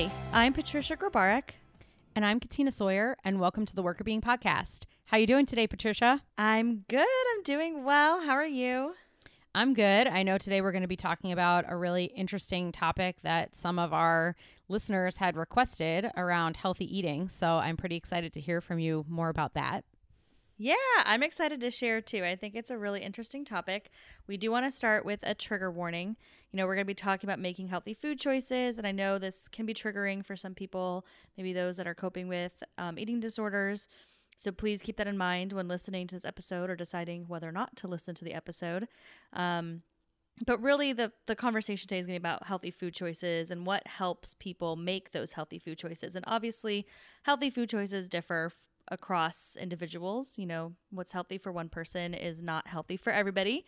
Hi, I'm Patricia Grabarek. And I'm Katina Sawyer, and welcome to the Workr Beeing Podcast. How you doing today, Patricia? I'm good. I'm doing well. How are you? I'm good. I know today we're going to be talking about a really interesting topic that some of our listeners had requested around healthy eating. So I'm pretty excited to hear from you more about that. Yeah, I'm excited to share too. I think it's a really interesting topic. We do want to start with a trigger warning. You know, we're going to be talking about making healthy food choices, and I know this can be triggering for some people, maybe those that are coping with um, eating disorders. So please keep that in mind when listening to this episode or deciding whether or not to listen to the episode. Um, but really, the the conversation today is going to be about healthy food choices and what helps people make those healthy food choices. And obviously, healthy food choices differ across individuals. You know, what's healthy for one person is not healthy for everybody.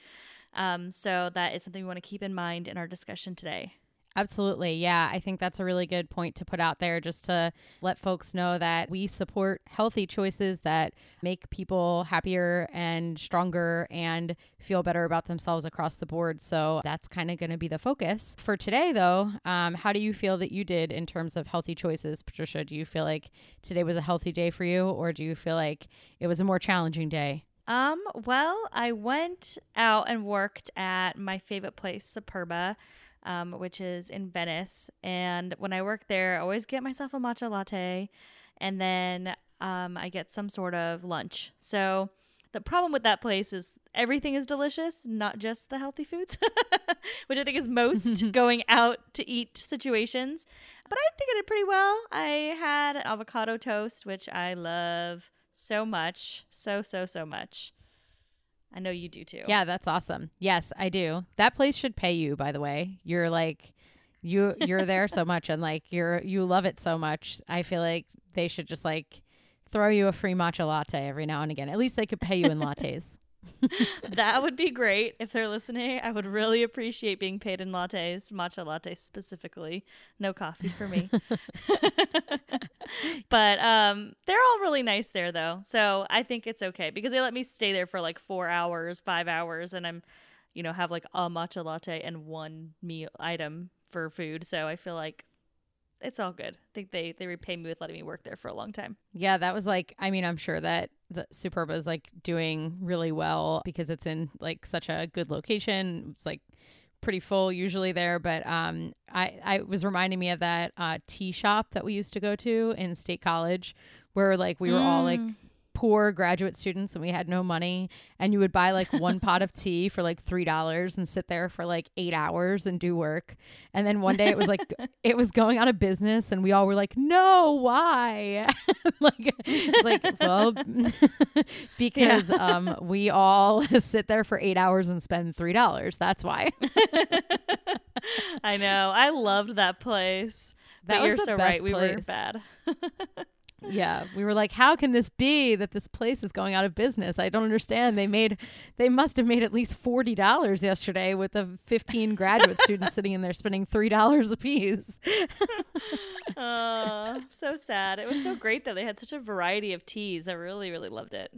Um, so that is something we want to keep in mind in our discussion today. Absolutely. Yeah. I think that's a really good point to put out there just to let folks know that we support healthy choices that make people happier and stronger and feel better about themselves across the board. So that's kind of going to be the focus. For today, though, um, how do you feel that you did in terms of healthy choices, Patricia? Do you feel like today was a healthy day for you, or do you feel like it was a more challenging day? Um, well, I went out and worked at my favorite place, Superba um, which is in Venice. And when I work there, I always get myself a matcha latte and then um, I get some sort of lunch. So the problem with that place is everything is delicious, not just the healthy foods, which I think is most going out to eat situations. But I think I did pretty well. I had avocado toast, which I love so much. So, so, so much. I know you do too. Yeah, that's awesome. Yes, I do. That place should pay you, by the way. You're like you you're there so much and like you're you love it so much. I feel like they should just like throw you a free matcha latte every now and again. At least they could pay you in lattes. that would be great if they're listening. I would really appreciate being paid in lattes, matcha lattes specifically. No coffee for me. but um, they're all really nice there though, so I think it's okay because they let me stay there for like four hours, five hours, and I'm, you know, have like a matcha latte and one meal item for food. So I feel like it's all good. I think they they repay me with letting me work there for a long time. Yeah, that was like I mean, I'm sure that the Superba is like doing really well because it's in like such a good location. It's like pretty full usually there, but um I I was reminding me of that uh tea shop that we used to go to in State College where like we were mm. all like mm poor graduate students and we had no money and you would buy like one pot of tea for like three dollars and sit there for like eight hours and do work. And then one day it was like it was going out of business and we all were like no why? Like it's like well because yeah. um we all sit there for eight hours and spend three dollars that's why. I know. I loved that place. That but you're so right place. we were bad yeah. We were like how can this be that this place is going out of business? I don't understand. They made they must have made at least $40 yesterday with the 15 graduate students sitting in there spending $3 a piece uh, so sad. It was so great though. They had such a variety of teas. I really really loved it.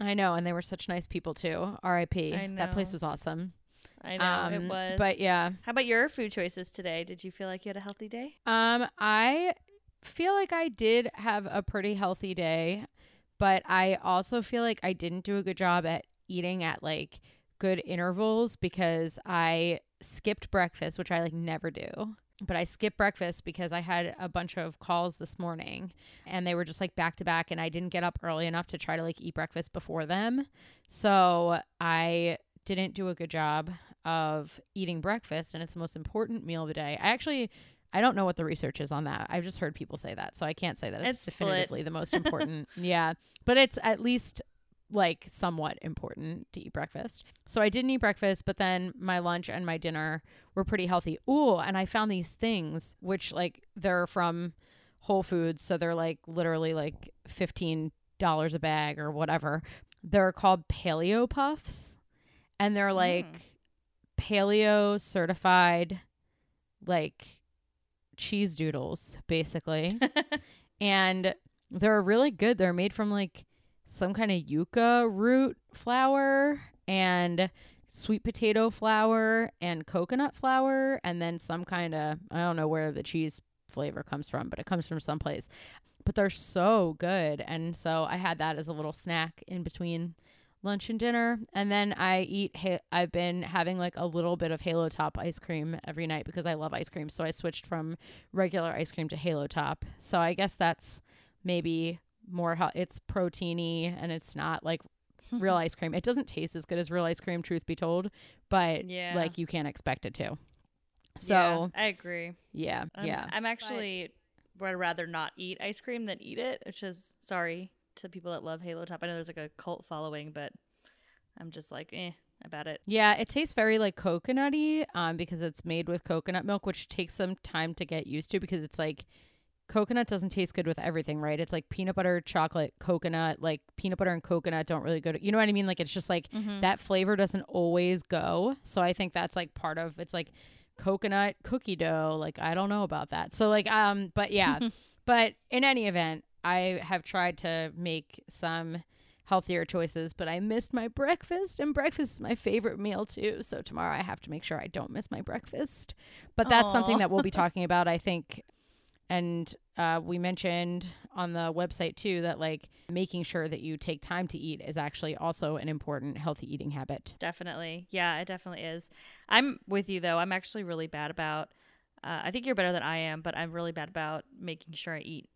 I know and they were such nice people too. Rip that place was awesome. I know um, it was. But yeah. How about your food choices today? Did you feel like you had a healthy day? Um, I feel like I did have a pretty healthy day, but I also feel like I didn't do a good job at eating at like good intervals because I skipped breakfast, which I like never do. But I skipped breakfast because I had a bunch of calls this morning and they were just like back to back and I didn't get up early enough to try to like eat breakfast before them. So I didn't do a good job of eating breakfast and it's the most important meal of the day. I actually I don't know what the research is on that. I've just heard people say that, so I can't say that it's, it's definitively split. the most important. yeah, but it's at least like somewhat important to eat breakfast. So I didn't eat breakfast, but then my lunch and my dinner were pretty healthy. Ooh, and I found these things which like they're from Whole Foods, so they're like literally like fifteen dollars a bag or whatever. They're called paleo puffs, and they're like mm. paleo certified, like cheese doodles, basically. and they're really good. They're made from like some kind of yucca root flour and sweet potato flour and coconut flour and then some kind of I don't know where the cheese flavor comes from, but it comes from someplace. But they're so good. And so I had that as a little snack in between lunch and dinner. And then I eat, ha- I've been having like a little bit of Halo Top ice cream every night because I love ice cream. So I switched from regular ice cream to Halo Top. So I guess that's maybe more, how it's proteiny and it's not like real ice cream. It doesn't taste as good as real ice cream, truth be told, but Yeah. like you can't expect it to. So Yeah, I agree. yeah, yeah. I'm actually would rather not eat ice cream than eat it, which is sorry to people that love Halo Top. I know there's like a cult following, but I'm just like eh about it. Yeah, it tastes very like coconutty um, because it's made with coconut milk, which takes some time to get used to because it's like coconut doesn't taste good with everything, right? It's like peanut butter, chocolate, coconut. Like peanut butter and coconut don't really go to, you know what I mean? Like it's just like Mm-hmm. that flavor doesn't always go. So I think that's like part of it's like coconut cookie dough. Like I don't know about that. So like um, but yeah, but in any event, I have tried to make some healthier choices, but I missed my breakfast, and breakfast is my favorite meal too. So tomorrow I have to make sure I don't miss my breakfast. But that's something that we'll be talking about, I think. And uh, we mentioned on the website too that like making sure that you take time to eat is actually also an important healthy eating habit. Definitely. Yeah, it definitely is. I'm with you though. I'm actually really bad about uh, I think you're better than I am, but I'm really bad about making sure I eat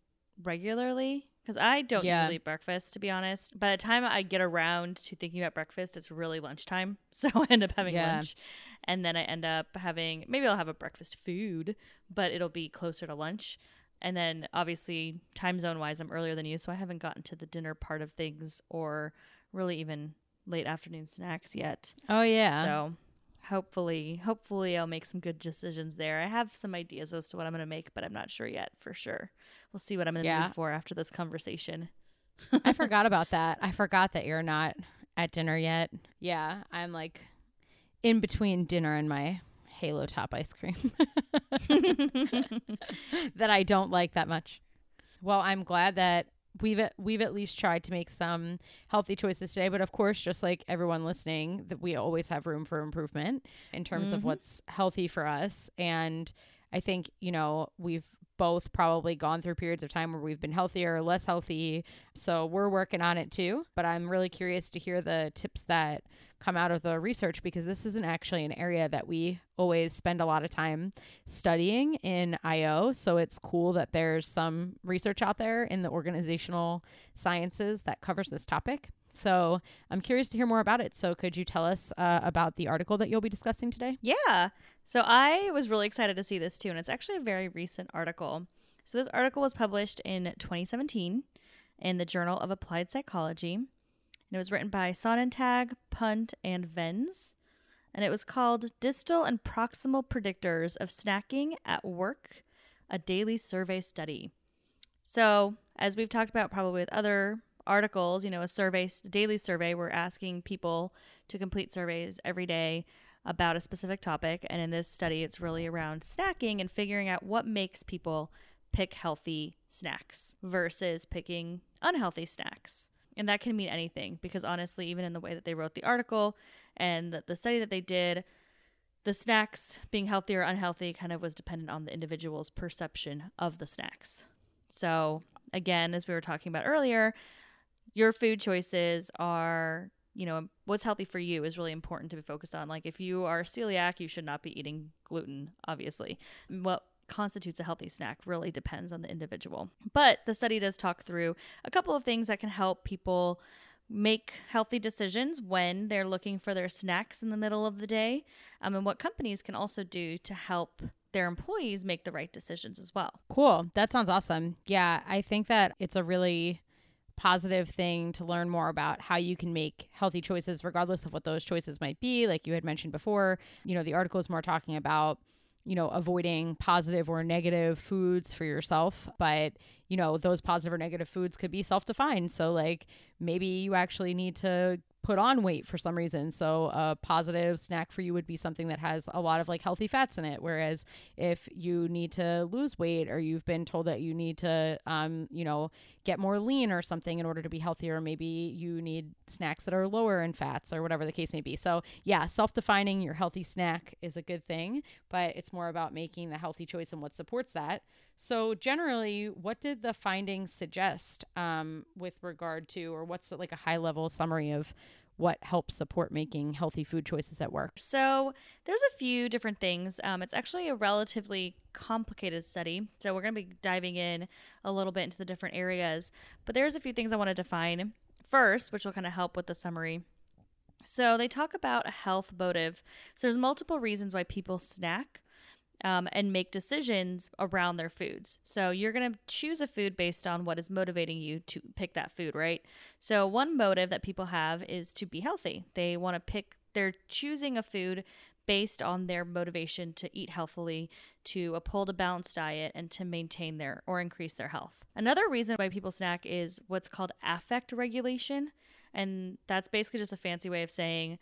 regularly because I don't Yeah. usually eat breakfast to be honest. By the time I get around to thinking about breakfast, it's really lunchtime. So I end up having Yeah. lunch and then I end up having maybe I'll have a breakfast food, but it'll be closer to lunch. And then obviously time zone wise I'm earlier than you, so I haven't gotten to the dinner part of things or really even late afternoon snacks yet. Oh yeah. So hopefully, hopefully I'll make some good decisions there. I have some ideas as to what I'm going to make, but I'm not sure yet for sure. We'll see what I'm going to Yeah. move for after this conversation. I forgot about that. I forgot that you're not at dinner yet. Yeah, I'm like in between dinner and my Halo Top ice cream that I don't like that much. Well, I'm glad that we've at, we've at least tried to make some healthy choices today, but of course, just like everyone listening, that we always have room for improvement in terms of Mhm. what's healthy for us and I think, you know, we've both probably gone through periods of time where we've been healthier or less healthy. So we're working on it too. But I'm really curious to hear the tips that come out of the research because this isn't actually an area that we always spend a lot of time studying in IO. So it's cool that there's some research out there in the organizational sciences that covers this topic. So I'm curious to hear more about it. So could you tell us uh, about the article that you'll be discussing today? Yeah. So I was really excited to see this too, and it's actually a very recent article. So this article was published in 2017 in the Journal of Applied Psychology, and it was written by Sonnentag, Pundt, and Venz, and it was called "Distal and Proximal Predictors of Snacking at Work: A Daily Survey Study." So, as we've talked about probably with other articles, you know, a survey, a daily survey, we're asking people to complete surveys every day about a specific topic. And in this study, it's really around snacking and figuring out what makes people pick healthy snacks versus picking unhealthy snacks. And that can mean anything because honestly, even in the way that they wrote the article and the, the study that they did, the snacks being healthy or unhealthy kind of was dependent on the individual's perception of the snacks. So, again, as we were talking about earlier, your food choices are, you know, what's healthy for you is really important to be focused on. Like, if you are celiac, you should not be eating gluten, obviously. What constitutes a healthy snack really depends on the individual. But the study does talk through a couple of things that can help people make healthy decisions when they're looking for their snacks in the middle of the day, um, and what companies can also do to help their employees make the right decisions as well. Cool. That sounds awesome. Yeah, I think that it's a really positive thing to learn more about how you can make healthy choices regardless of what those choices might be like you had mentioned before. You know the article is more talking about you know avoiding positive or negative foods for yourself but you know those positive or negative foods could be self-defined. So like maybe you actually need to put on weight for some reason. So a positive snack for you would be something that has a lot of like healthy fats in it. Whereas if you need to lose weight or you've been told that you need to, um, you know, get more lean or something in order to be healthier, maybe you need snacks that are lower in fats or whatever the case may be. So yeah, self-defining your healthy snack is a good thing, but it's more about making the healthy choice and what supports that. So generally, what did the findings suggest um, with regard to, or what's like a high level summary of what helps support making healthy food choices at work? So there's a few different things. Um, it's actually a relatively complicated study, so we're going to be diving in a little bit into the different areas. But there's a few things I want to define first, which will kind of help with the summary. So they talk about a health motive. So there's multiple reasons why people snack um, and make decisions around their foods. So you're going to choose a food based on what is motivating you to pick that food, right? So one motive that people have is to be healthy. They want to pick, they're choosing a food based on their motivation to eat healthily, to uphold a balanced diet, and to maintain their or increase their health. Another reason why people snack is what's called affect regulation. And that's basically just a fancy way of saying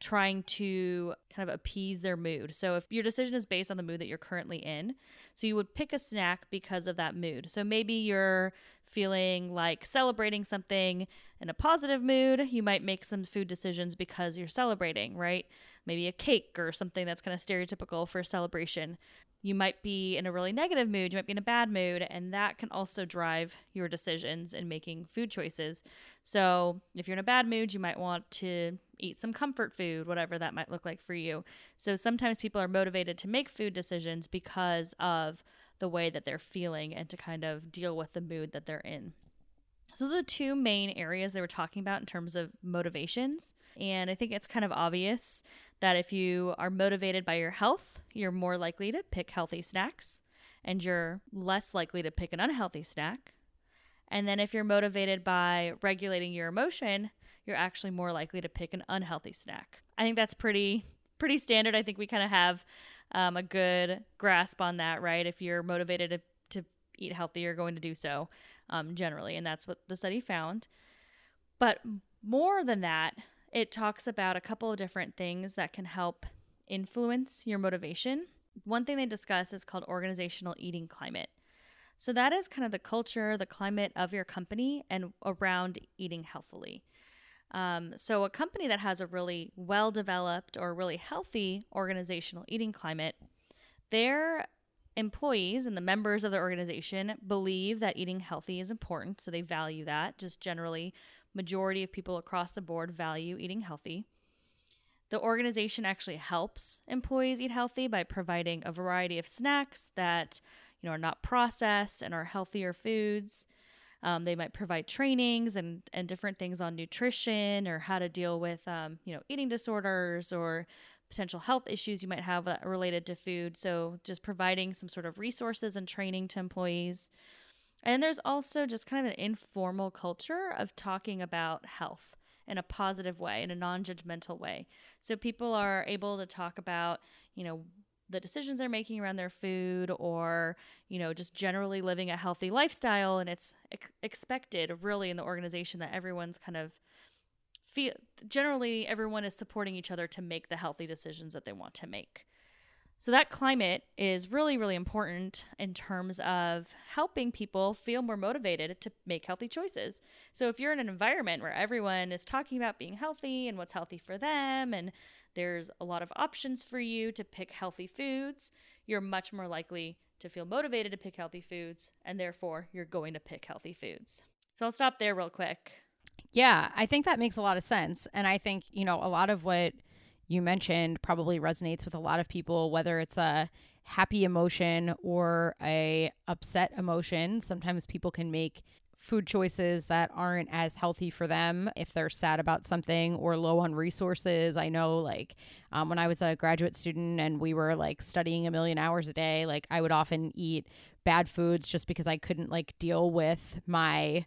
trying to kind of appease their mood. So if your decision is based on the mood that you're currently in, so you would pick a snack because of that mood. So maybe you're feeling like celebrating something in a positive mood, you might make some food decisions because you're celebrating, right? Maybe a cake or something that's kind of stereotypical for a celebration. You might be in a really negative mood, you might be in a bad mood, and that can also drive your decisions in making food choices. So, if you're in a bad mood, you might want to eat some comfort food, whatever that might look like for you. So sometimes people are motivated to make food decisions because of the way that they're feeling and to kind of deal with the mood that they're in. So, the two main areas they were talking about in terms of motivations. And I think it's kind of obvious that if you are motivated by your health, you're more likely to pick healthy snacks and you're less likely to pick an unhealthy snack. And then if you're motivated by regulating your emotion, you're actually more likely to pick an unhealthy snack. I think that's pretty pretty standard. I think we kind of have um, a good grasp on that, right? If you're motivated to, to eat healthy, you're going to do so um, generally, and that's what the study found. But more than that, it talks about a couple of different things that can help influence your motivation. One thing they discuss is called organizational eating climate. So, that is kind of the culture, the climate of your company and around eating healthily. Um, so, a company that has a really well developed or really healthy organizational eating climate, their employees and the members of the organization believe that eating healthy is important. So, they value that. Just generally, majority of people across the board value eating healthy. The organization actually helps employees eat healthy by providing a variety of snacks that you know are not processed and are healthier foods. Um, they might provide trainings and, and different things on nutrition or how to deal with, um, you know, eating disorders or potential health issues you might have uh, related to food. So just providing some sort of resources and training to employees. And there's also just kind of an informal culture of talking about health in a positive way, in a non judgmental way. So people are able to talk about, you know, the decisions they're making around their food or you know just generally living a healthy lifestyle and it's ex- expected really in the organization that everyone's kind of feel generally everyone is supporting each other to make the healthy decisions that they want to make so that climate is really really important in terms of helping people feel more motivated to make healthy choices so if you're in an environment where everyone is talking about being healthy and what's healthy for them and there's a lot of options for you to pick healthy foods. You're much more likely to feel motivated to pick healthy foods, and therefore you're going to pick healthy foods. So I'll stop there real quick. Yeah, I think that makes a lot of sense. And I think, you know, a lot of what you mentioned probably resonates with a lot of people, whether it's a happy emotion or a upset emotion. Sometimes people can make food choices that aren't as healthy for them if they're sad about something or low on resources. I know, like, um, when I was a graduate student and we were like studying a million hours a day, like, I would often eat bad foods just because I couldn't like deal with my,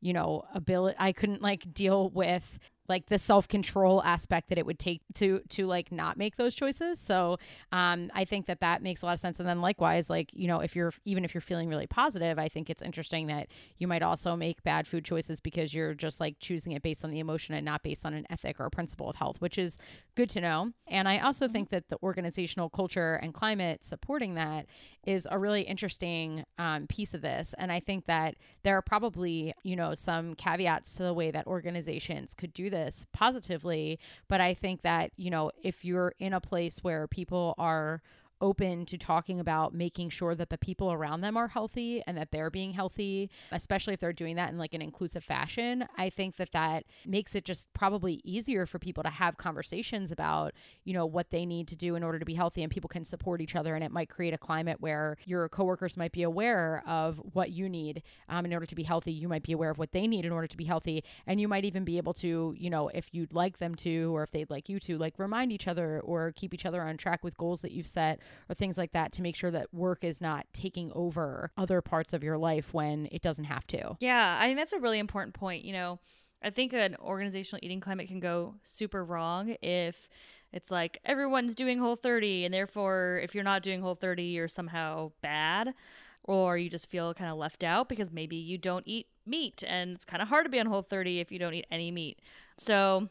you know, ability. I couldn't like deal with like the self-control aspect that it would take to to like not make those choices. So um i think that that makes a lot of sense. And then likewise like you know if you're even if you're feeling really positive i think it's interesting that you might also make bad food choices because you're just like choosing it based on the emotion and not based on an ethic or a principle of health which is good to know. And i also mm-hmm. think that the organizational culture and climate supporting that is a really interesting um, piece of this. And i think that there are probably you know some caveats to the way that organizations could do this this positively. But I think that, you know, if you're in a place where people are open to talking about making sure that the people around them are healthy and that they're being healthy, especially if they're doing that in like an inclusive fashion. I think that that makes it just probably easier for people to have conversations about, you know, what they need to do in order to be healthy and people can support each other. And it might create a climate where your coworkers might be aware of what you need um, in order to be healthy. You might be aware of what they need in order to be healthy. And you might even be able to, you know, if you'd like them to, or if they'd like you to, like remind each other or keep each other on track with goals that you've set or things like that to make sure that work is not taking over other parts of your life when it doesn't have to. Yeah, I think that's a really important point. You know, I think an organizational eating climate can go super wrong if it's like everyone's doing whole 30 and therefore if you're not doing whole 30 you're somehow bad or you just feel kind of left out because maybe you don't eat meat and it's kind of hard to be on whole 30 if you don't eat any meat. So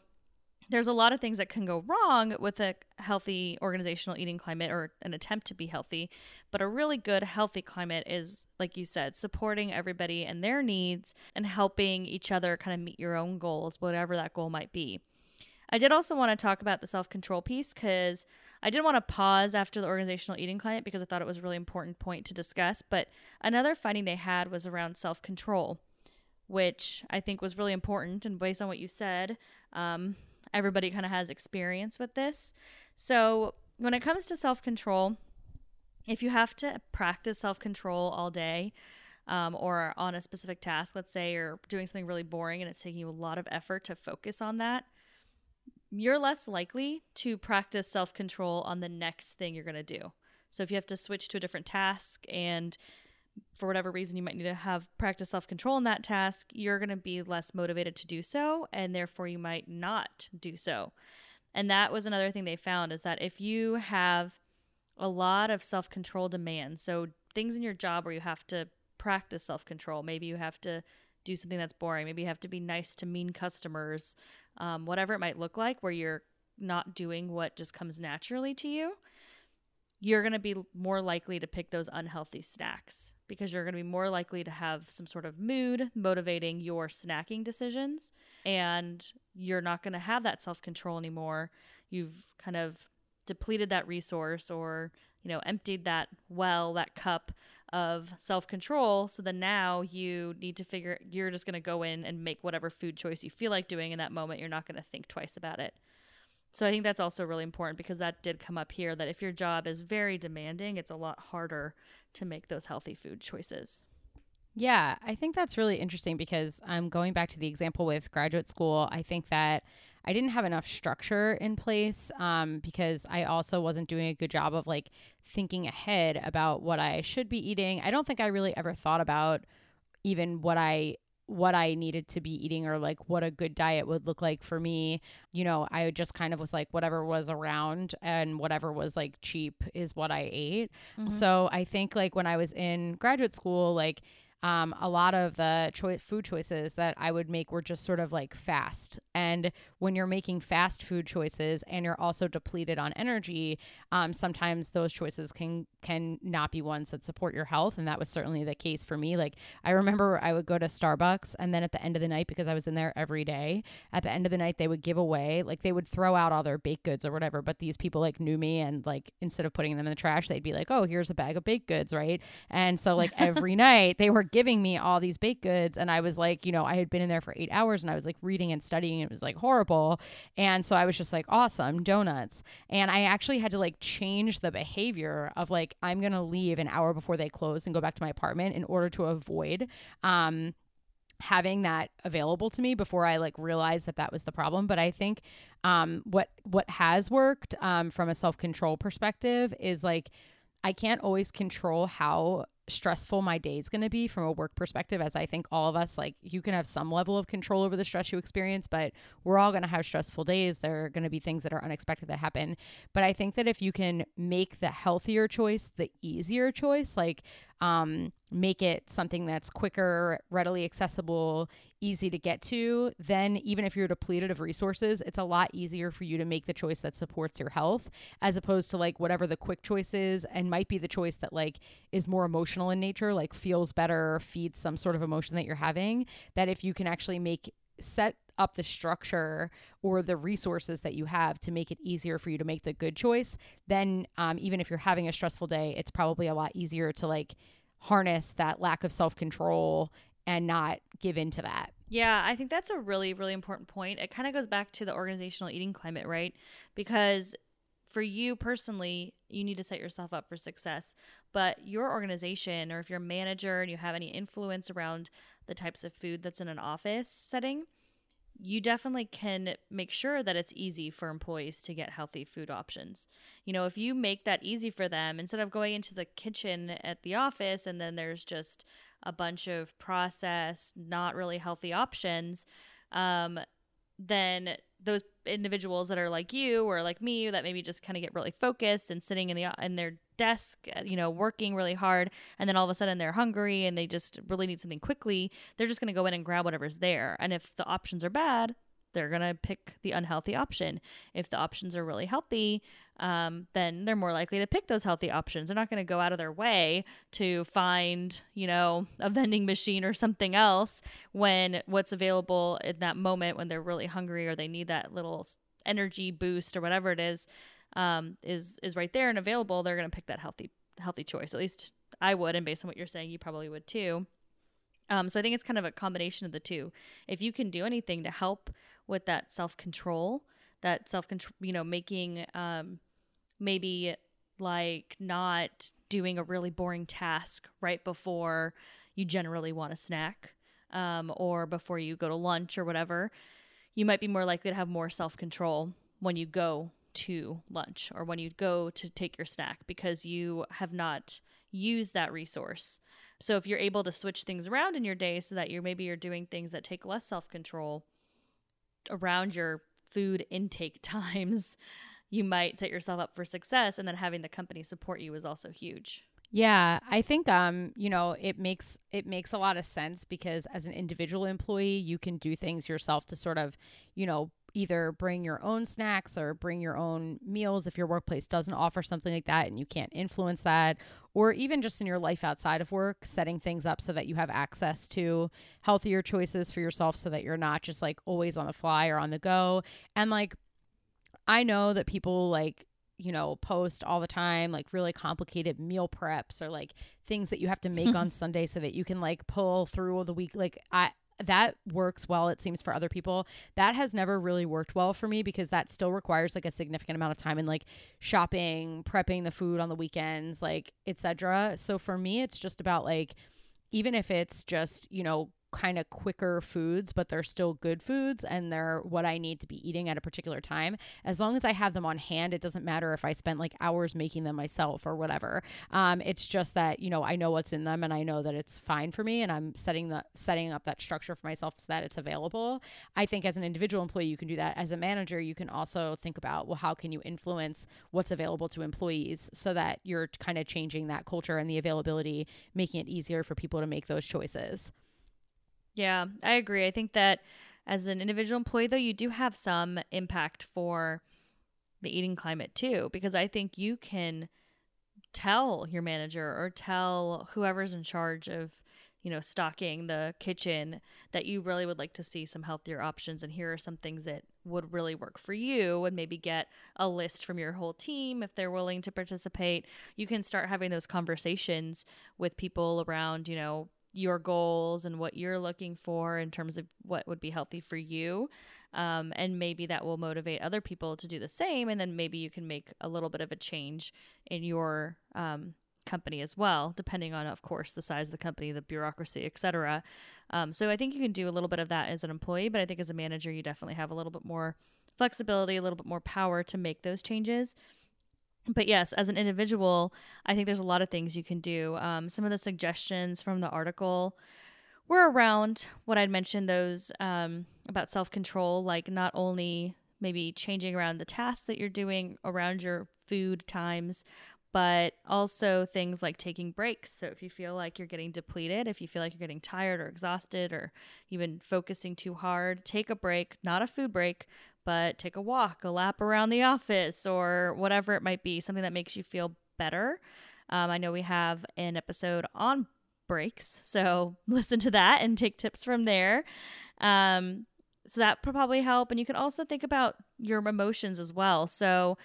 there's a lot of things that can go wrong with a healthy organizational eating climate or an attempt to be healthy. But a really good, healthy climate is, like you said, supporting everybody and their needs and helping each other kind of meet your own goals, whatever that goal might be. I did also want to talk about the self control piece because I did want to pause after the organizational eating climate because I thought it was a really important point to discuss. But another finding they had was around self control, which I think was really important. And based on what you said, um, everybody kind of has experience with this. So, when it comes to self control, if you have to practice self control all day um, or on a specific task, let's say you're doing something really boring and it's taking you a lot of effort to focus on that, you're less likely to practice self control on the next thing you're going to do. So, if you have to switch to a different task and for whatever reason you might need to have practice self control in that task, you're going to be less motivated to do so, and therefore you might not do so. And that was another thing they found is that if you have a lot of self control demands, so things in your job where you have to practice self control, maybe you have to do something that's boring, maybe you have to be nice to mean customers, um, whatever it might look like, where you're not doing what just comes naturally to you you're going to be more likely to pick those unhealthy snacks because you're going to be more likely to have some sort of mood motivating your snacking decisions and you're not going to have that self-control anymore. You've kind of depleted that resource or you know emptied that well that cup of self-control. So then now you need to figure you're just going to go in and make whatever food choice you feel like doing in that moment. You're not going to think twice about it so I think that's also really important because that did come up here that if your job is very demanding, it's a lot harder to make those healthy food choices. Yeah, I think that's really interesting because I'm going back to the example with graduate school. I think that I didn't have enough structure in place um, because I also wasn't doing a good job of like thinking ahead about what I should be eating. I don't think I really ever thought about even what I what I needed to be eating or like what a good diet would look like for me. You know, I just kind of was like whatever was around and whatever was like cheap is what I ate. Mm-hmm. So I think like when I was in graduate school, like um, a lot of the cho- food choices that I would make were just sort of like fast. And when you're making fast food choices and you're also depleted on energy, um, sometimes those choices can can not be ones that support your health. And that was certainly the case for me. Like I remember I would go to Starbucks and then at the end of the night, because I was in there every day, at the end of the night they would give away like they would throw out all their baked goods or whatever. But these people like knew me and like instead of putting them in the trash, they'd be like, oh, here's a bag of baked goods, right? And so like every night they were giving me all these baked goods and I was like, you know, I had been in there for 8 hours and I was like reading and studying and it was like horrible. And so I was just like, awesome, donuts. And I actually had to like change the behavior of like I'm going to leave an hour before they close and go back to my apartment in order to avoid um having that available to me before I like realized that that was the problem. But I think um, what what has worked um, from a self control perspective is like I can't always control how stressful my day is going to be from a work perspective as i think all of us like you can have some level of control over the stress you experience but we're all going to have stressful days. There are going to be things that are unexpected that happen. But i think that if you can make the healthier choice the easier choice like um, make it something that's quicker, readily accessible, easy to get to, then even if you're depleted of resources, it's a lot easier for you to make the choice that supports your health as opposed to like whatever the quick choice is and might be the choice that like is more emotional in nature, like feels better, feeds some sort of emotion that you're having. That if you can actually make set up the structure or the resources that you have to make it easier for you to make the good choice, then um, even if you're having a stressful day, it's probably a lot easier to like harness that lack of self control and not give in to that. Yeah, I think that's a really, really important point. It kind of goes back to the organizational eating climate, right? Because for you personally, you need to set yourself up for success. But your organization, or if you're a manager and you have any influence around the types of food that's in an office setting, you definitely can make sure that it's easy for employees to get healthy food options. You know, if you make that easy for them, instead of going into the kitchen at the office and then there's just a bunch of processed, not really healthy options, um, then those individuals that are like you or like me that maybe just kind of get really focused and sitting in the in their desk uh, you know working really hard and then all of a sudden they're hungry and they just really need something quickly they're just going to go in and grab whatever's there and if the options are bad they're going to pick the unhealthy option. If the options are really healthy, um, then they're more likely to pick those healthy options. They're not going to go out of their way to find, you know, a vending machine or something else when what's available in that moment when they're really hungry or they need that little energy boost or whatever it is um, is is right there and available. They're going to pick that healthy healthy choice. At least I would, and based on what you're saying, you probably would too. Um, so I think it's kind of a combination of the two. If you can do anything to help with that self control, that self control, you know, making um, maybe like not doing a really boring task right before you generally want a snack um, or before you go to lunch or whatever, you might be more likely to have more self control when you go to lunch or when you go to take your snack because you have not used that resource. So if you're able to switch things around in your day so that you're maybe you're doing things that take less self-control around your food intake times, you might set yourself up for success and then having the company support you is also huge. Yeah, I think um, you know, it makes it makes a lot of sense because as an individual employee, you can do things yourself to sort of, you know, either bring your own snacks or bring your own meals if your workplace doesn't offer something like that and you can't influence that or even just in your life outside of work setting things up so that you have access to healthier choices for yourself so that you're not just like always on the fly or on the go and like I know that people like you know, post all the time, like really complicated meal preps or like things that you have to make on Sunday so that you can like pull through the week. Like I that works well it seems for other people. That has never really worked well for me because that still requires like a significant amount of time in like shopping prepping the food on the weekends like etc so for me it's just about like even if it's just you know kind of quicker foods, but they're still good foods and they're what I need to be eating at a particular time. As long as I have them on hand, it doesn't matter if I spent like hours making them myself or whatever. Um, it's just that you know I know what's in them and I know that it's fine for me, and I'm setting the setting up that structure for myself so that it's available. I think as an individual employee, you can do that. As a manager, you can also think about well, how can you influence what's available to employees so that you're kind of changing that culture and the availability, making it easier for people to make those choices. Yeah, I agree. I think that as an individual employee, though, you do have some impact for the eating climate too, because I think you can tell your manager or tell whoever's in charge of you know stocking the kitchen that you really would like to see some healthier options and here are some things that would really work for you and maybe get a list from your whole team if they're willing to participate you can start having those conversations with people around you know your goals and what you're looking for in terms of what would be healthy for you. Um, and maybe that will motivate other people to do the same. And then maybe you can make a little bit of a change in your um, company as well, depending on, of course, the size of the company, the bureaucracy, etc. Um, so I think you can do a little bit of that as an employee, but I think as a manager, you definitely have a little bit more flexibility, a little bit more power to make those changes. But yes, as an individual, I think there's a lot of things you can do. Um, some of the suggestions from the article were around what I'd mentioned those um, about self control, like not only maybe changing around the tasks that you're doing around your food times, but also things like taking breaks. So if you feel like you're getting depleted, if you feel like you're getting tired or exhausted or even focusing too hard, take a break, not a food break, but take a walk, a lap around the office or whatever it might be, something that makes you feel better. Um, I know we have an episode on breaks, so listen to that and take tips from there. Um, so that probably help. And you can also think about your emotions as well. So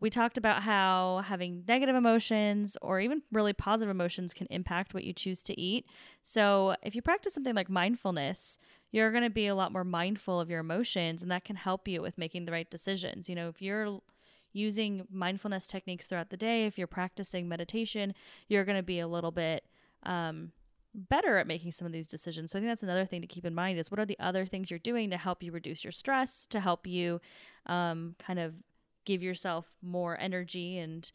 we talked about how having negative emotions or even really positive emotions can impact what you choose to eat. So, if you practice something like mindfulness, you're going to be a lot more mindful of your emotions, and that can help you with making the right decisions. You know, if you're using mindfulness techniques throughout the day, if you're practicing meditation, you're going to be a little bit um, better at making some of these decisions. So I think that's another thing to keep in mind is what are the other things you're doing to help you reduce your stress, to help you um, kind of give yourself more energy and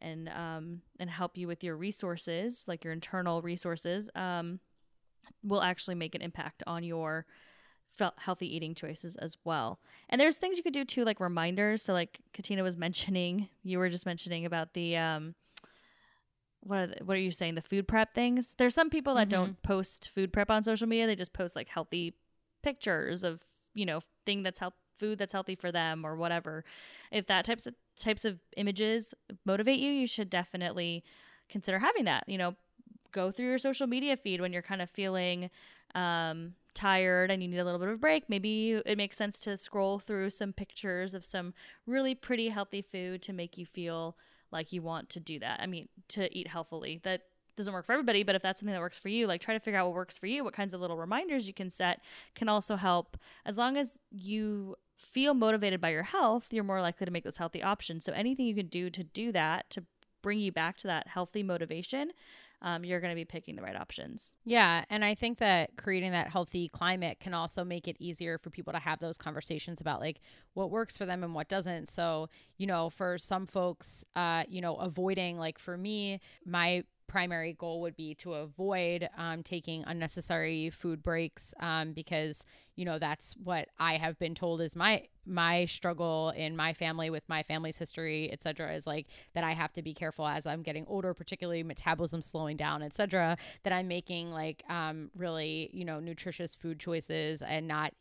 and um, and help you with your resources, like your internal resources, um, will actually make an impact on your healthy eating choices as well. And there's things you could do too, like reminders. So, like Katina was mentioning, you were just mentioning about the um, what are the, what are you saying? The food prep things. There's some people that mm-hmm. don't post food prep on social media. They just post like healthy pictures of you know thing that's health food that's healthy for them or whatever. If that types of types of images motivate you, you should definitely consider having that. You know, go through your social media feed when you're kind of feeling um, tired and you need a little bit of a break. Maybe it makes sense to scroll through some pictures of some really pretty healthy food to make you feel like you want to do that. I mean, to eat healthily. That doesn't work for everybody, but if that's something that works for you, like try to figure out what works for you, what kinds of little reminders you can set can also help. As long as you feel motivated by your health, you're more likely to make those healthy options. So anything you can do to do that, to bring you back to that healthy motivation, um, you're going to be picking the right options. Yeah. And I think that creating that healthy climate can also make it easier for people to have those conversations about like what works for them and what doesn't. So, you know, for some folks, uh, you know, avoiding, like for me, my primary goal would be to avoid um, taking unnecessary food breaks um, because you know that's what i have been told is my my struggle in my family with my family's history etc is like that i have to be careful as i'm getting older particularly metabolism slowing down etc that i'm making like um, really you know nutritious food choices and not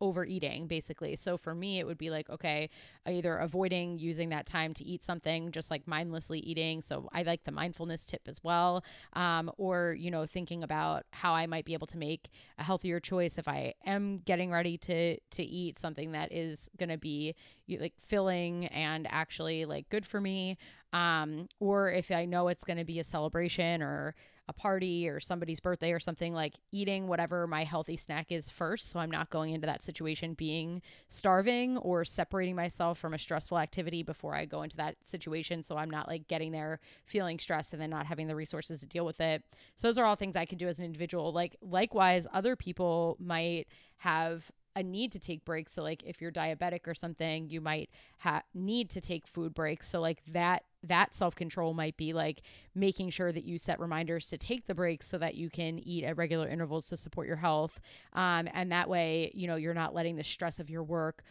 overeating basically. So for me it would be like okay either avoiding using that time to eat something just like mindlessly eating so i like the mindfulness tip as well um, or you know thinking about how i might be able to make a healthier choice if i am getting ready to to eat something that is going to be like filling and actually like good for me um or if i know it's going to be a celebration or a party or somebody's birthday or something like eating whatever my healthy snack is first so i'm not going into that situation being starving or separating myself from a stressful activity before i go into that situation. So i'm not like getting there feeling stressed and then not having the resources to deal with it. So those are all things i can do as an individual. Like likewise other people might have a need to take breaks. So like if you're diabetic or something, you might ha- need to take food breaks. So like that that self-control might be like making sure that you set reminders to take the breaks so that you can eat at regular intervals to support your health. Um, and that way, you know, you're not letting the stress of your work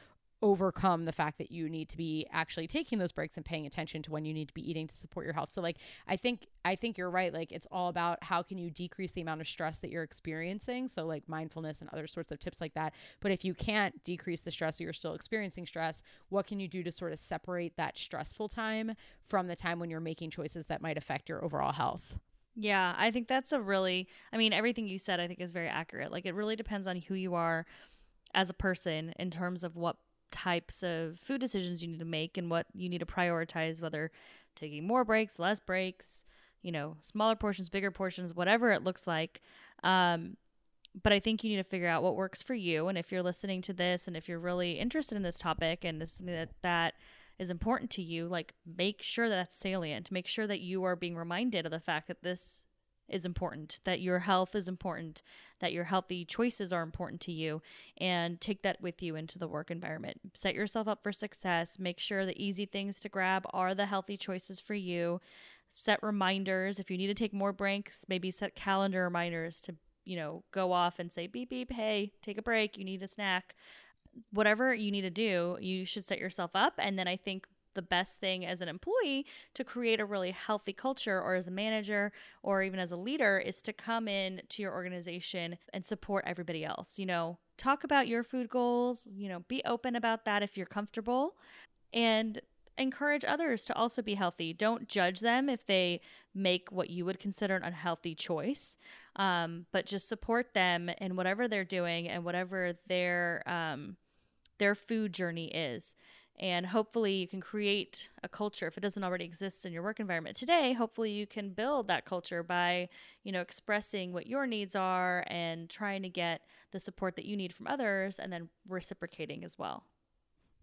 overcome the fact that you need to be actually taking those breaks and paying attention to when you need to be eating to support your health. So like I think I think you're right like it's all about how can you decrease the amount of stress that you're experiencing. So like mindfulness and other sorts of tips like that. But if you can't decrease the stress or you're still experiencing stress, what can you do to sort of separate that stressful time from the time when you're making choices that might affect your overall health? Yeah, I think that's a really I mean everything you said I think is very accurate. Like it really depends on who you are as a person in terms of what types of food decisions you need to make and what you need to prioritize, whether taking more breaks, less breaks, you know, smaller portions, bigger portions, whatever it looks like. Um, but I think you need to figure out what works for you. And if you're listening to this and if you're really interested in this topic and this that, that is important to you, like make sure that that's salient. Make sure that you are being reminded of the fact that this is important, that your health is important, that your healthy choices are important to you, and take that with you into the work environment. Set yourself up for success. Make sure the easy things to grab are the healthy choices for you. Set reminders. If you need to take more breaks, maybe set calendar reminders to, you know, go off and say, beep, beep, hey, take a break. You need a snack. Whatever you need to do, you should set yourself up. And then I think the best thing as an employee to create a really healthy culture or as a manager or even as a leader is to come in to your organization and support everybody else. You know talk about your food goals you know be open about that if you're comfortable and encourage others to also be healthy. Don't judge them if they make what you would consider an unhealthy choice um, but just support them in whatever they're doing and whatever their um, their food journey is and hopefully you can create a culture if it doesn't already exist in your work environment today hopefully you can build that culture by you know expressing what your needs are and trying to get the support that you need from others and then reciprocating as well.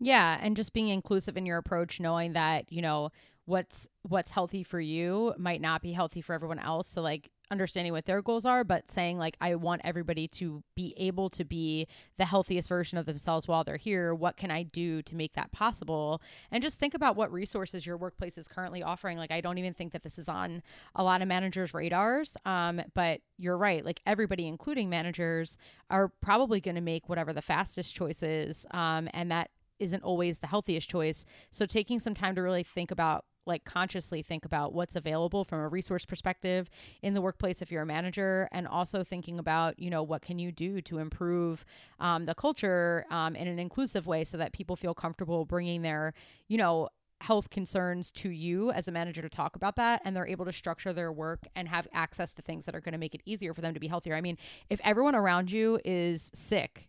Yeah and just being inclusive in your approach knowing that you know what's what's healthy for you might not be healthy for everyone else. So like understanding what their goals are, but saying, like, I want everybody to be able to be the healthiest version of themselves while they're here. What can I do to make that possible? And just think about what resources your workplace is currently offering. Like, I don't even think that this is on a lot of managers' radars. Um, but you're right. Like, everybody, including managers, are probably going to make whatever the fastest choice is. Um, and that isn't always the healthiest choice. So, taking some time to really think about like consciously think about what's available from a resource perspective in the workplace if you're a manager and also thinking about you know what can you do to improve um, the culture um, in an inclusive way so that people feel comfortable bringing their you know health concerns to you as a manager to talk about that and they're able to structure their work and have access to things that are going to make it easier for them to be healthier. I mean, if everyone around you is sick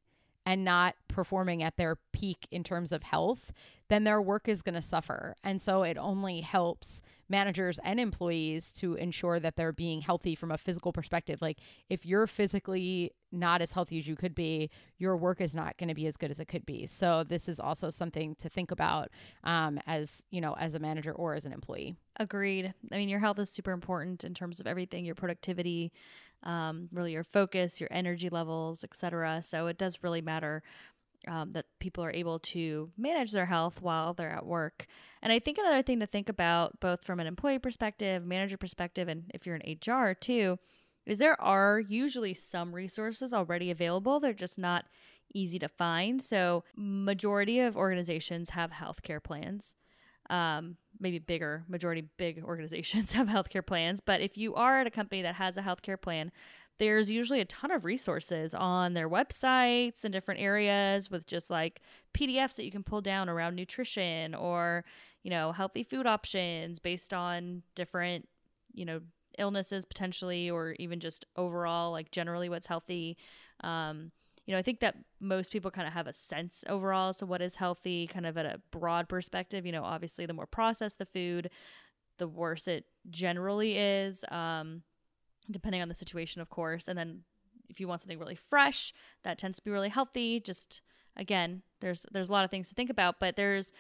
and not performing at their peak in terms of health, then their work is going to suffer. And so it only helps managers and employees to ensure that they're being healthy from a physical perspective. Like if you're physically not as healthy as you could be, your work is not going to be as good as it could be. So this is also something to think about um, as you know, as a manager or as an employee. Agreed. I mean, your health is super important in terms of everything, your productivity, um, really your focus, your energy levels, etc. So it does really matter um, that people are able to manage their health while they're at work. And I think another thing to think about, both from an employee perspective, manager perspective, and if you're in HR too, is there are usually some resources already available. They're just not easy to find. So majority of organizations have healthcare plans. Um, maybe bigger majority big organizations have healthcare plans but if you are at a company that has a healthcare plan there's usually a ton of resources on their websites and different areas with just like PDFs that you can pull down around nutrition or, you know, healthy food options based on different, you know, illnesses potentially or even just overall like generally what's healthy. Um, you know, I think that most people kind of have a sense overall so what is healthy kind of at a broad perspective, you know, obviously the more processed the food, the worse it generally is. Um, depending on the situation, of course. And then if you want something really fresh, that tends to be really healthy. Just again, there's there's a lot of things to think about, but there's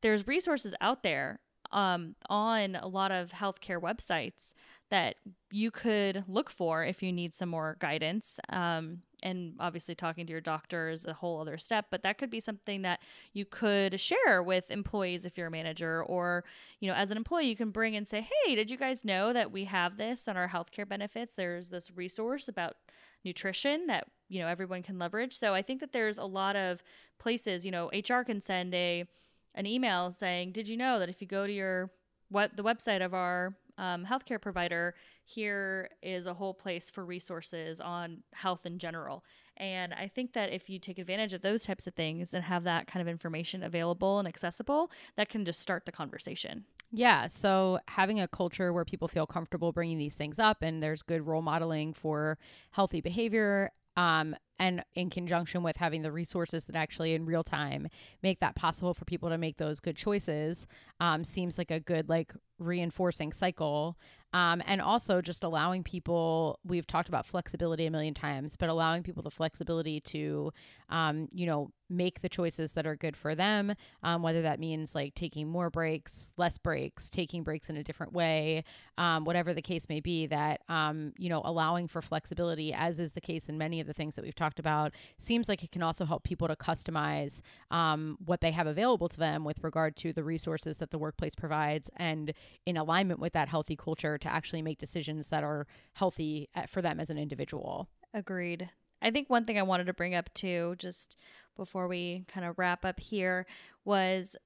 there's resources out there um, on a lot of healthcare websites that you could look for if you need some more guidance. Um, and obviously, talking to your doctor is a whole other step, but that could be something that you could share with employees if you're a manager, or you know, as an employee, you can bring and say, "Hey, did you guys know that we have this on our healthcare benefits? There's this resource about nutrition that you know everyone can leverage." So I think that there's a lot of places. You know, HR can send a an email saying, "Did you know that if you go to your what the website of our um, healthcare provider, here is a whole place for resources on health in general. And I think that if you take advantage of those types of things and have that kind of information available and accessible, that can just start the conversation. Yeah. So having a culture where people feel comfortable bringing these things up and there's good role modeling for healthy behavior um, and in conjunction with having the resources that actually in real time make that possible for people to make those good choices um, seems like a good like reinforcing cycle um, and also just allowing people we've talked about flexibility a million times but allowing people the flexibility to um, you know make the choices that are good for them, um, whether that means like taking more breaks, less breaks, taking breaks in a different way, um, whatever the case may be, that, um, you know, allowing for flexibility, as is the case in many of the things that we've talked about, seems like it can also help people to customize um, what they have available to them with regard to the resources that the workplace provides and in alignment with that healthy culture to actually make decisions that are healthy uh, for them as an individual. Agreed. I think one thing I wanted to bring up too, just before we kind of wrap up here, was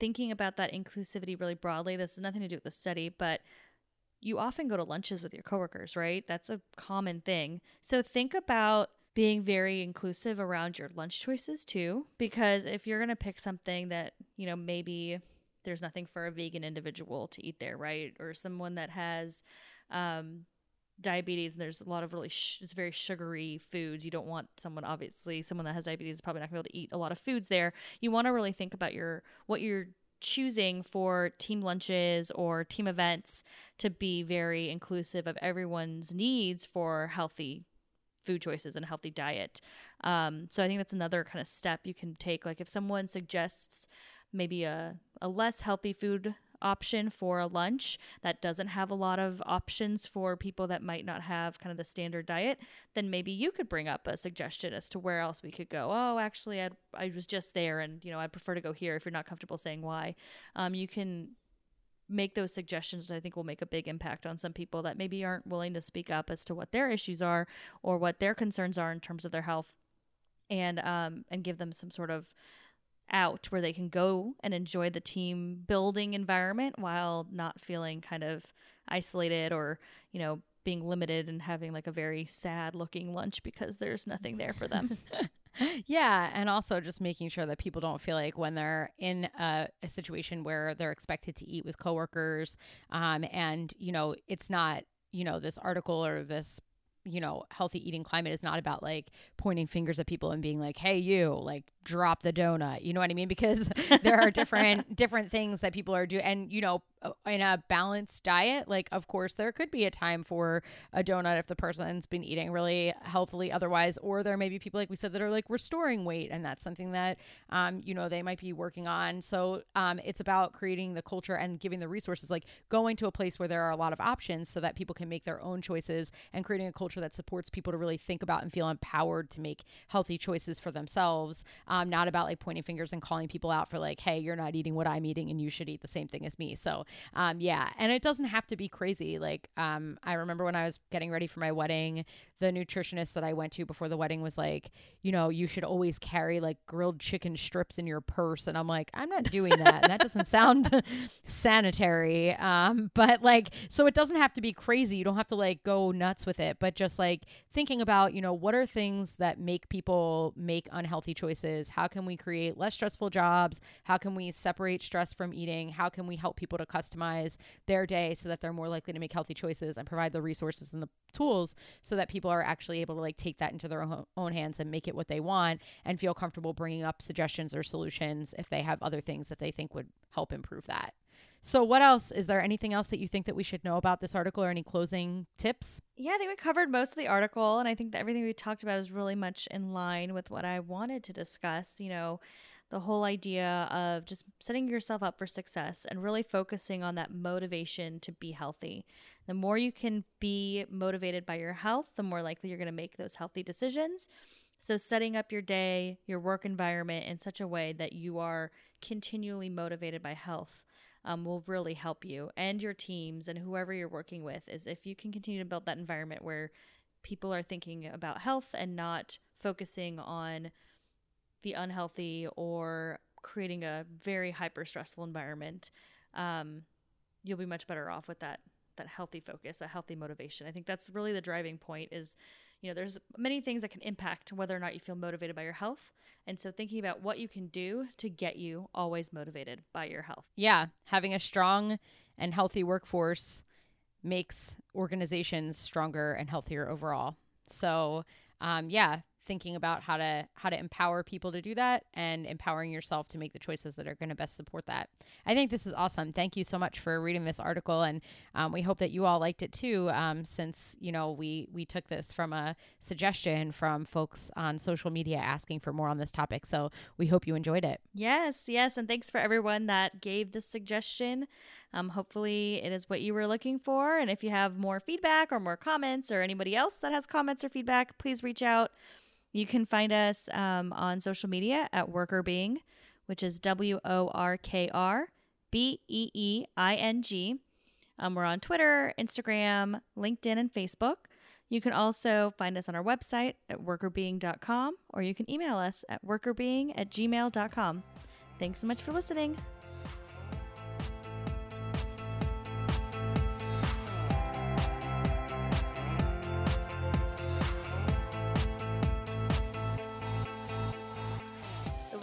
thinking about that inclusivity really broadly. This has nothing to do with the study, but you often go to lunches with your coworkers, right? That's a common thing. So think about being very inclusive around your lunch choices too, because if you're going to pick something that, you know, maybe there's nothing for a vegan individual to eat there, right? Or someone that has, um, diabetes and there's a lot of really sh- it's very sugary foods. You don't want someone obviously someone that has diabetes is probably not going to be able to eat a lot of foods there. You want to really think about your what you're choosing for team lunches or team events to be very inclusive of everyone's needs for healthy food choices and a healthy diet. Um, so i think that's another kind of step you can take. Like if someone suggests maybe a, a less healthy food option for a lunch that doesn't have a lot of options for people that might not have kind of the standard diet, then maybe you could bring up a suggestion as to where else we could go. Oh, actually, i I was just there and, you know, I'd prefer to go here if you're not comfortable saying why. Um, you can make those suggestions that I think will make a big impact on some people that maybe aren't willing to speak up as to what their issues are or what their concerns are in terms of their health and um and give them some sort of out where they can go and enjoy the team building environment while not feeling kind of isolated or, you know, being limited and having like a very sad looking lunch because there's nothing there for them. yeah, and also just making sure that people don't feel like when they're in a, a situation where they're expected to eat with coworkers, um, and you know it's not you know this article or this you know healthy eating climate is not about like pointing fingers at people and being like hey you like drop the donut. You know what i mean? Because there are different different things that people are doing and you know in a balanced diet, like of course there could be a time for a donut if the person's been eating really healthily otherwise, or there may be people like we said that are like restoring weight, and that's something that um, you know they might be working on. So um, it's about creating the culture and giving the resources, like going to a place where there are a lot of options, so that people can make their own choices, and creating a culture that supports people to really think about and feel empowered to make healthy choices for themselves. Um, not about like pointing fingers and calling people out for like, hey, you're not eating what I'm eating, and you should eat the same thing as me. So um, yeah, and it doesn't have to be crazy. Like, um, I remember when I was getting ready for my wedding, the nutritionist that I went to before the wedding was like, you know, you should always carry like grilled chicken strips in your purse. And I'm like, I'm not doing that. And that doesn't sound sanitary. Um, but like, so it doesn't have to be crazy. You don't have to like go nuts with it, but just like thinking about, you know, what are things that make people make unhealthy choices? How can we create less stressful jobs? How can we separate stress from eating? How can we help people to customize their day so that they're more likely to make healthy choices and provide the resources and the tools so that people are actually able to like take that into their own, hands and make it what they want and feel comfortable bringing up suggestions or solutions if they have other things that they think would help improve that. So, what else? Is there anything else that you think that we should know about this article or any closing tips? Yeah, I think we covered most of the article, and I think that everything we talked about is really much in line with what I wanted to discuss. You know, the whole idea of just setting yourself up for success and really focusing on that motivation to be healthy. The more you can be motivated by your health, the more likely you're going to make those healthy decisions. So, setting up your day, your work environment in such a way that you are continually motivated by health um, will really help you and your teams and whoever you're working with. Is if you can continue to build that environment where people are thinking about health and not focusing on the unhealthy or creating a very hyper stressful environment, um, you'll be much better off with that that healthy focus, that healthy motivation. I think that's really the driving point is, you know, there's many things that can impact whether or not you feel motivated by your health. And so thinking about what you can do to get you always motivated by your health. Yeah, having a strong and healthy workforce makes organizations stronger and healthier overall. So, um, yeah, thinking about how to how to empower people to do that and empowering yourself to make the choices that are going to best support that i think this is awesome thank you so much for reading this article and um, we hope that you all liked it too um, since you know we we took this from a suggestion from folks on social media asking for more on this topic so we hope you enjoyed it yes yes and thanks for everyone that gave this suggestion um, hopefully, it is what you were looking for. And if you have more feedback or more comments, or anybody else that has comments or feedback, please reach out. You can find us um, on social media at Workr Beeing, which is W O R K R B E E I N G. Um, we're on Twitter, Instagram, LinkedIn, and Facebook. You can also find us on our website at workrbeeing.com or you can email us at workrbeeing at gmail.com. Thanks so much for listening.